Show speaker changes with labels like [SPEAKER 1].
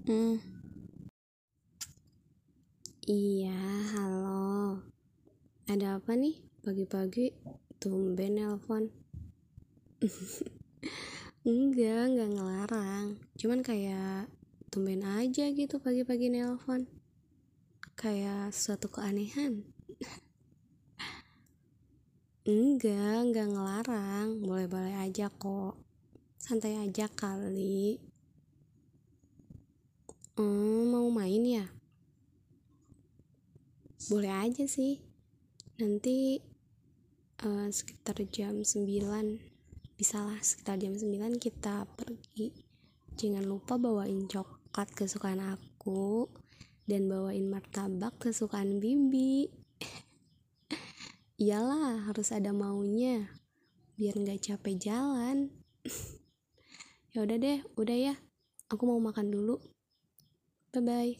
[SPEAKER 1] Hmm. Iya, halo. Ada apa nih? Pagi-pagi tumben nelpon. enggak, enggak ngelarang. Cuman kayak tumben aja gitu pagi-pagi nelpon. Kayak suatu keanehan. enggak, enggak ngelarang. Boleh-boleh aja kok. Santai aja kali. Hmm, mau main ya? Boleh aja sih. Nanti uh, sekitar jam 9 bisa lah sekitar jam 9 kita pergi. Jangan lupa bawain coklat kesukaan aku dan bawain martabak kesukaan bibi. Iyalah harus ada maunya biar nggak capek jalan. Ya udah deh udah ya. Aku mau makan dulu bye bye